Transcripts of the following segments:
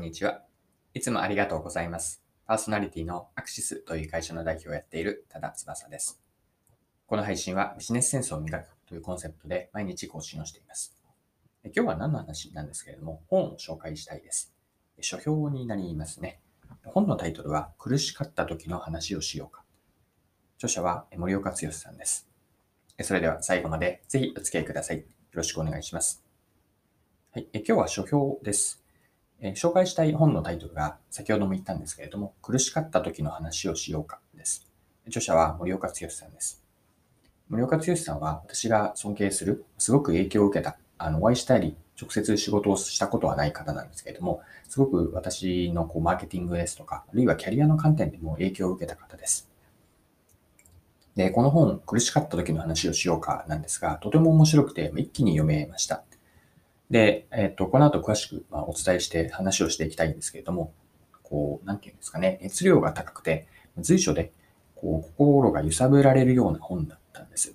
んにちは。いつもありがとうございます。パーソナリティのアクシスという会社の代表をやっている多田翼です。この配信はビジネスセンスを磨くというコンセプトで毎日更新をしています。今日は何の話なんですけれども、本を紹介したいです。書評になりますね。本のタイトルは苦しかった時の話をしようか。著者は森岡剛さんです。それでは最後までぜひお付き合いください。よろしくお願いします。はい、え今日は書評です。えー紹介したい本のタイトルが先ほども言ったんですけれども、苦しかった時の話をしようかです。著者は森岡剛さんです。森岡剛さんは私が尊敬する、すごく影響を受けた、あの、お会いしたり、直接仕事をしたことはない方なんですけれども、すごく私のこうマーケティングですとか、あるいはキャリアの観点でも影響を受けた方です。で、この本、苦しかった時の話をしようかなんですが、とても面白くて、一気に読めました。で、えっと、この後詳しく、ま、お伝えして話をしていきたいんですけれども、こう、なんていうんですかね、熱量が高くて、随所で、こう、心が揺さぶられるような本だったんです。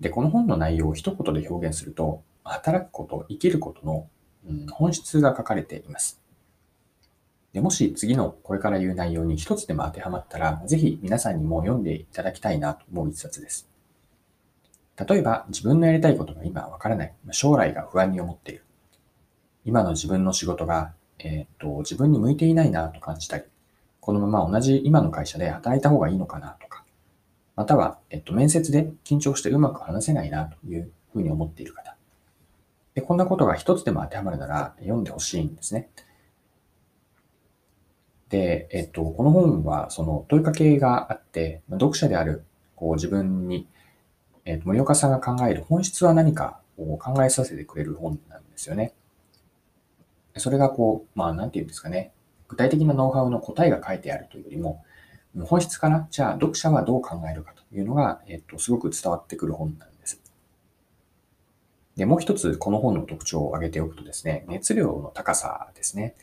で、この本の内容を一言で表現すると、働くこと、生きることの、うん、本質が書かれています。で、もし次のこれから言う内容に一つでも当てはまったら、ぜひ皆さんにも読んでいただきたいなと思う一冊です。例えば、自分のやりたいことが今わからない。将来が不安に思っている。今の自分の仕事が、えーっと、自分に向いていないなと感じたり、このまま同じ今の会社で働いた方がいいのかなとか、または、えっと、面接で緊張してうまく話せないなというふうに思っている方。でこんなことが一つでも当てはまるなら読んでほしいんですね。で、えっと、この本はその問いかけがあって、読者であるこう自分にえー森岡さんが考える本質は何かを考えさせてくれる本なんですよね。それがこう、まあなんていうんですかね、具体的なノウハウの答えが書いてあるというよりも、本質から、じゃあ読者はどう考えるかというのが、えっ、と、すごく伝わってくる本なんです。で、もう一つこの本の特徴を挙げておくとですね、熱量の高さですね。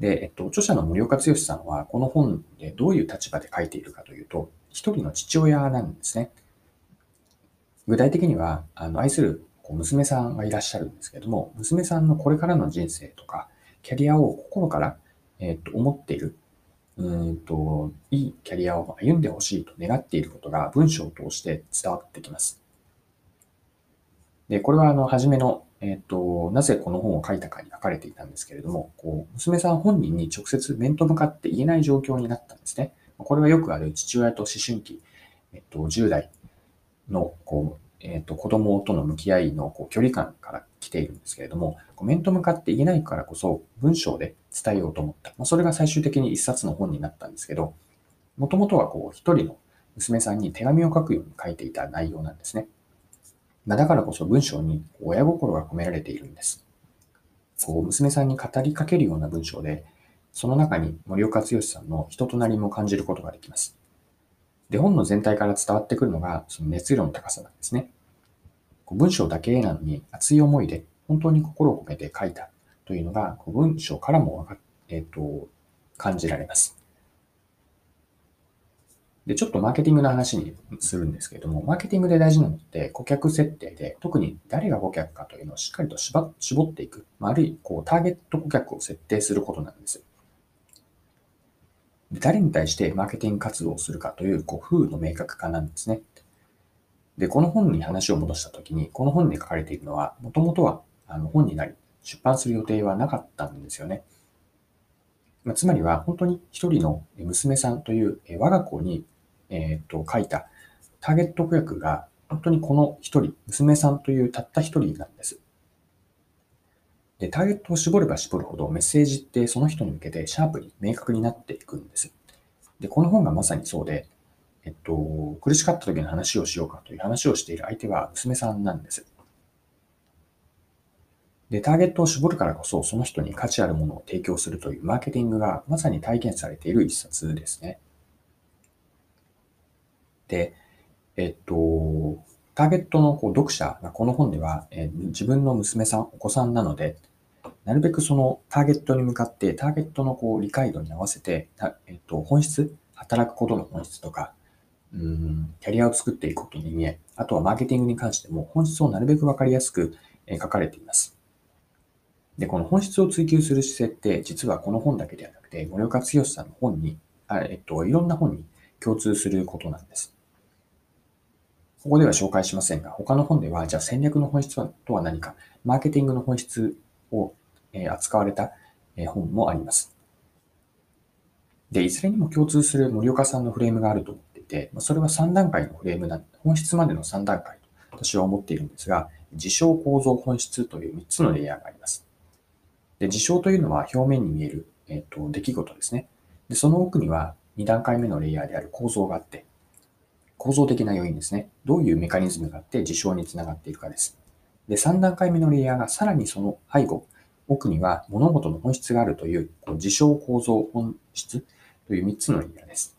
で、えっと、著者の森岡剛さんは、この本でどういう立場で書いているかというと、一人の父親なんですね。具体的には、あの愛する娘さんがいらっしゃるんですけども、娘さんのこれからの人生とか、キャリアを心から、えっと思っている、うんと、いいキャリアを歩んでほしいと願っていることが文章を通して伝わってきます。で、これはあの、初めの、えっと、なぜこの本を書いたかに書かれていたんですけれども、こう、娘さん本人に直接面と向かって言えない状況になったんですね。これはよくある父親と思春期、えっと、10代のこう、えー、と子供との向き合いのこう距離感から来ているんですけれども、こう面と向かって言えないからこそ文章で伝えようと思った。まあ、それが最終的に一冊の本になったんですけど、もともとはこう一人の娘さんに手紙を書くように書いていた内容なんですね。まあ、だからこそ文章に親心が込められているんです。こう娘さんに語りかけるような文章で、その中に森岡剛さんの人となりも感じることができます。で、本の全体から伝わってくるのが、その熱量の高さなんですね。文章だけなのに熱い思いで本当に心を込めて書いたというのが、こう文章からもわか、えっ、と、感じられます。で、ちょっとマーケティングの話にするんですけれども、マーケティングで大事なのって顧客設定で、特に誰が顧客かというのをしっかりと絞絞っていく、まあ、あるいはこうターゲット顧客を設定することなんです。誰に対してマーケティング活動をするかというこう風の明確化なんですね。で、この本に話を戻したときに、この本に書かれているのは、もともとはあの本になり、出版する予定はなかったんですよね。まあ、つまりは、本当に一人の娘さんというえ我が子に、えー、と書いたターゲット顧客が、本当にこの一人、娘さんというたった一人なんです。で、ターゲットを絞れば絞るほどメッセージってその人に向けてシャープに明確になっていくんです。で、この本がまさにそうで、えっと、苦しかった時の話をしようかという話をしている相手は娘さんなんです。で、ターゲットを絞るからこそその人に価値あるものを提供するというマーケティングがまさに体現されている一冊ですね。で、えっと、ターゲットのこう読者がこの本では、え自分の娘さん、お子さんなので、なるべくそのターゲットに向かって、ターゲットのこう理解度に合わせて、えっと、本質、働くことの本質とか、うん、キャリアを作っていくことの意味合い、あとはマーケティングに関しても本質をなるべくわかりやすく、書かれています。で、この本質を追求する姿勢って、実はこの本だけではなくて、森岡剛さんの本に、あえっと、いろんな本に共通することなんです。ここでは紹介しませんが、他の本では、じゃあ戦略の本質とは何か、マーケティングの本質を扱われた本もあります。で、いずれにも共通する森岡さんのフレームがあると思っていて、それは3段階のフレームな、本質までの3段階と私は思っているんですが、事象構造本質という3つのレイヤーがあります。で、事象というのは表面に見える、えっ、と、出来事ですね。で、その奥には2段階目のレイヤーである構造があって、構造的な要因ですね。どういうメカニズムがあって事象につながっているかです。で、3段階目のレイヤーがさらにその背後、奥には物事の本質があるという、こう事象構造本質という3つのレイヤーです。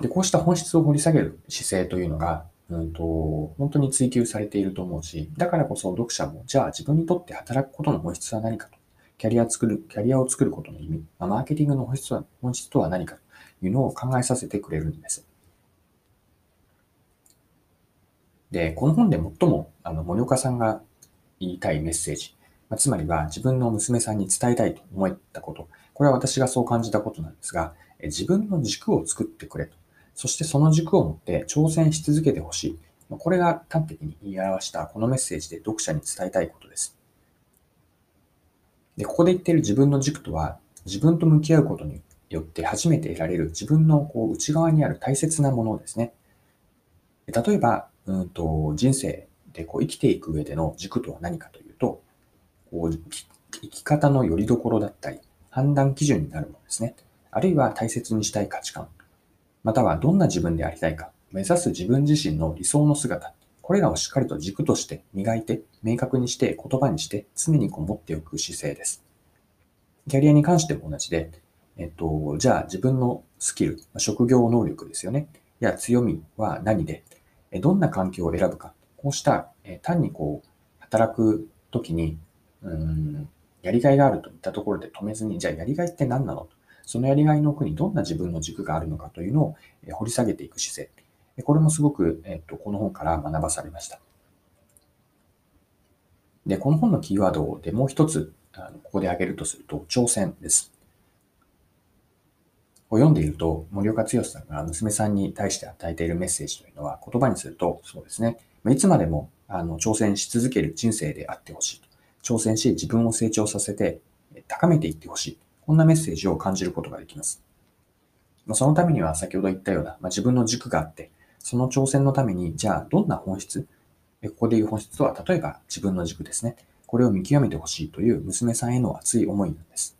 で、こうした本質を掘り下げる姿勢というのが、うんと、本当に追求されていると思うし、だからこそ読者も、じゃあ自分にとって働くことの本質は何かと、キャリア作る、キャリアを作ることの意味、まあ、マーケティングの本質は本質とは何かというのを考えさせてくれるんです。で、この本で最もあの森岡さんがいたいメッセージ、まあ、つまりは自分の娘さんに伝えたいと思ったこと、これは私がそう感じたことなんですが、自分の軸を作ってくれと。そしてその軸を持って挑戦し続けてほしい。これが端的に言い表したこのメッセージで読者に伝えたいことです。で、ここで言っている自分の軸とは、自分と向き合うことによって初めて得られる自分のこう内側にある大切なものですね。例えば、うんと人生こう生きていく上での軸とは何かというと、こう生き方の拠り所だったり、判断基準になるものですね。あるいは大切にしたい価値観、またはどんな自分でありたいか、目指す自分自身の理想の姿、これらをしっかりと軸として磨いて、明確にして言葉にして常にこう持っておく姿勢です。キャリアに関しても同じで、えっと、じゃあ自分のスキル、職業能力ですよね。や強みは何で、どんな環境を選ぶか。こうした、え単にこう、働くときに、うん、やりがいがあるといったところで止めずに、じゃあやりがいって何なの？そのやりがいの奥にどんな自分の軸があるのかというのをえ掘り下げていく姿勢。これもすごく、えっと、この本から学ばされました。で、この本のキーワードでもう一つ、あのここで挙げるとすると、挑戦です。を読んでいると、森岡剛さんが娘さんに対して与えているメッセージというのは、言葉にすると、そうですね、いつまでもあの挑戦し続ける人生であってほしいと。挑戦し、自分を成長させて、高めていってほしい。こんなメッセージを感じることができます。まそのためには先ほど言ったような、まあ、自分の軸があって、その挑戦のために、じゃあどんな本質？ここで言う本質とは、例えば自分の軸ですね。これを見極めてほしいという娘さんへの熱い思いなんです。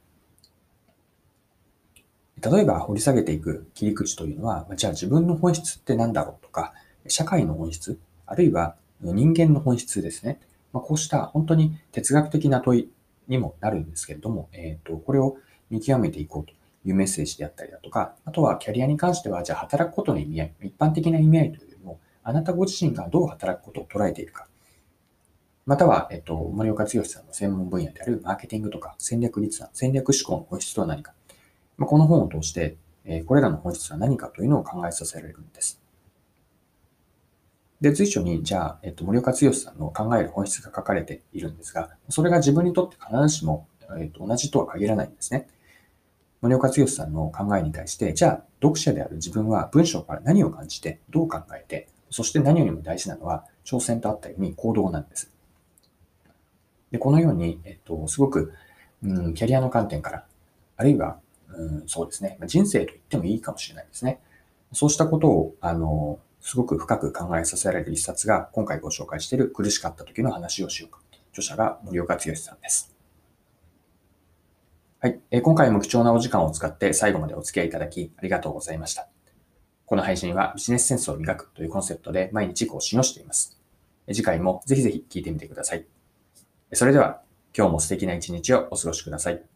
例えば掘り下げていく切り口というのは、じゃあ自分の本質って何だろうとか、社会の本質、あるいは人間の本質ですね。まあ、こうした本当に哲学的な問いにもなるんですけれども、えーと、これを見極めていこうというメッセージであったりだとか、あとはキャリアに関しては、じゃあ働くことの意味合い、一般的な意味合いというよりも、あなたご自身がどう働くことを捉えているか。または、えっと、森岡剛さんの専門分野であるマーケティングとか戦略立案、戦略思考の本質とは何か。まあ、この本を通して、えこれらの本質は何かというのを考えさせられるんです。で、随所に、じゃあ、えっと、森岡剛さんの考える本質が書かれているんですが、それが自分にとって必ずしも、えっと、同じとは限らないんですね。森岡剛さんの考えに対して、じゃあ、読者である自分は文章から何を感じて、どう考えて、そして何よりも大事なのは、挑戦とあったように行動なんです。で、このように、えっと、すごく、うん、キャリアの観点から、あるいはうん、そうですね。人生と言ってもいいかもしれないですね。そうしたことを、あの、すごく深く考えさせられる一冊が、今回ご紹介している苦しかった時の話をしようか。著者が森岡剛さんです。はい。え今回も貴重なお時間を使って最後までお付き合いいただきありがとうございました。この配信はビジネスセンスを磨くというコンセプトで毎日更新をしています。次回もぜひぜひ聞いてみてください。それでは今日も素敵な一日をお過ごしください。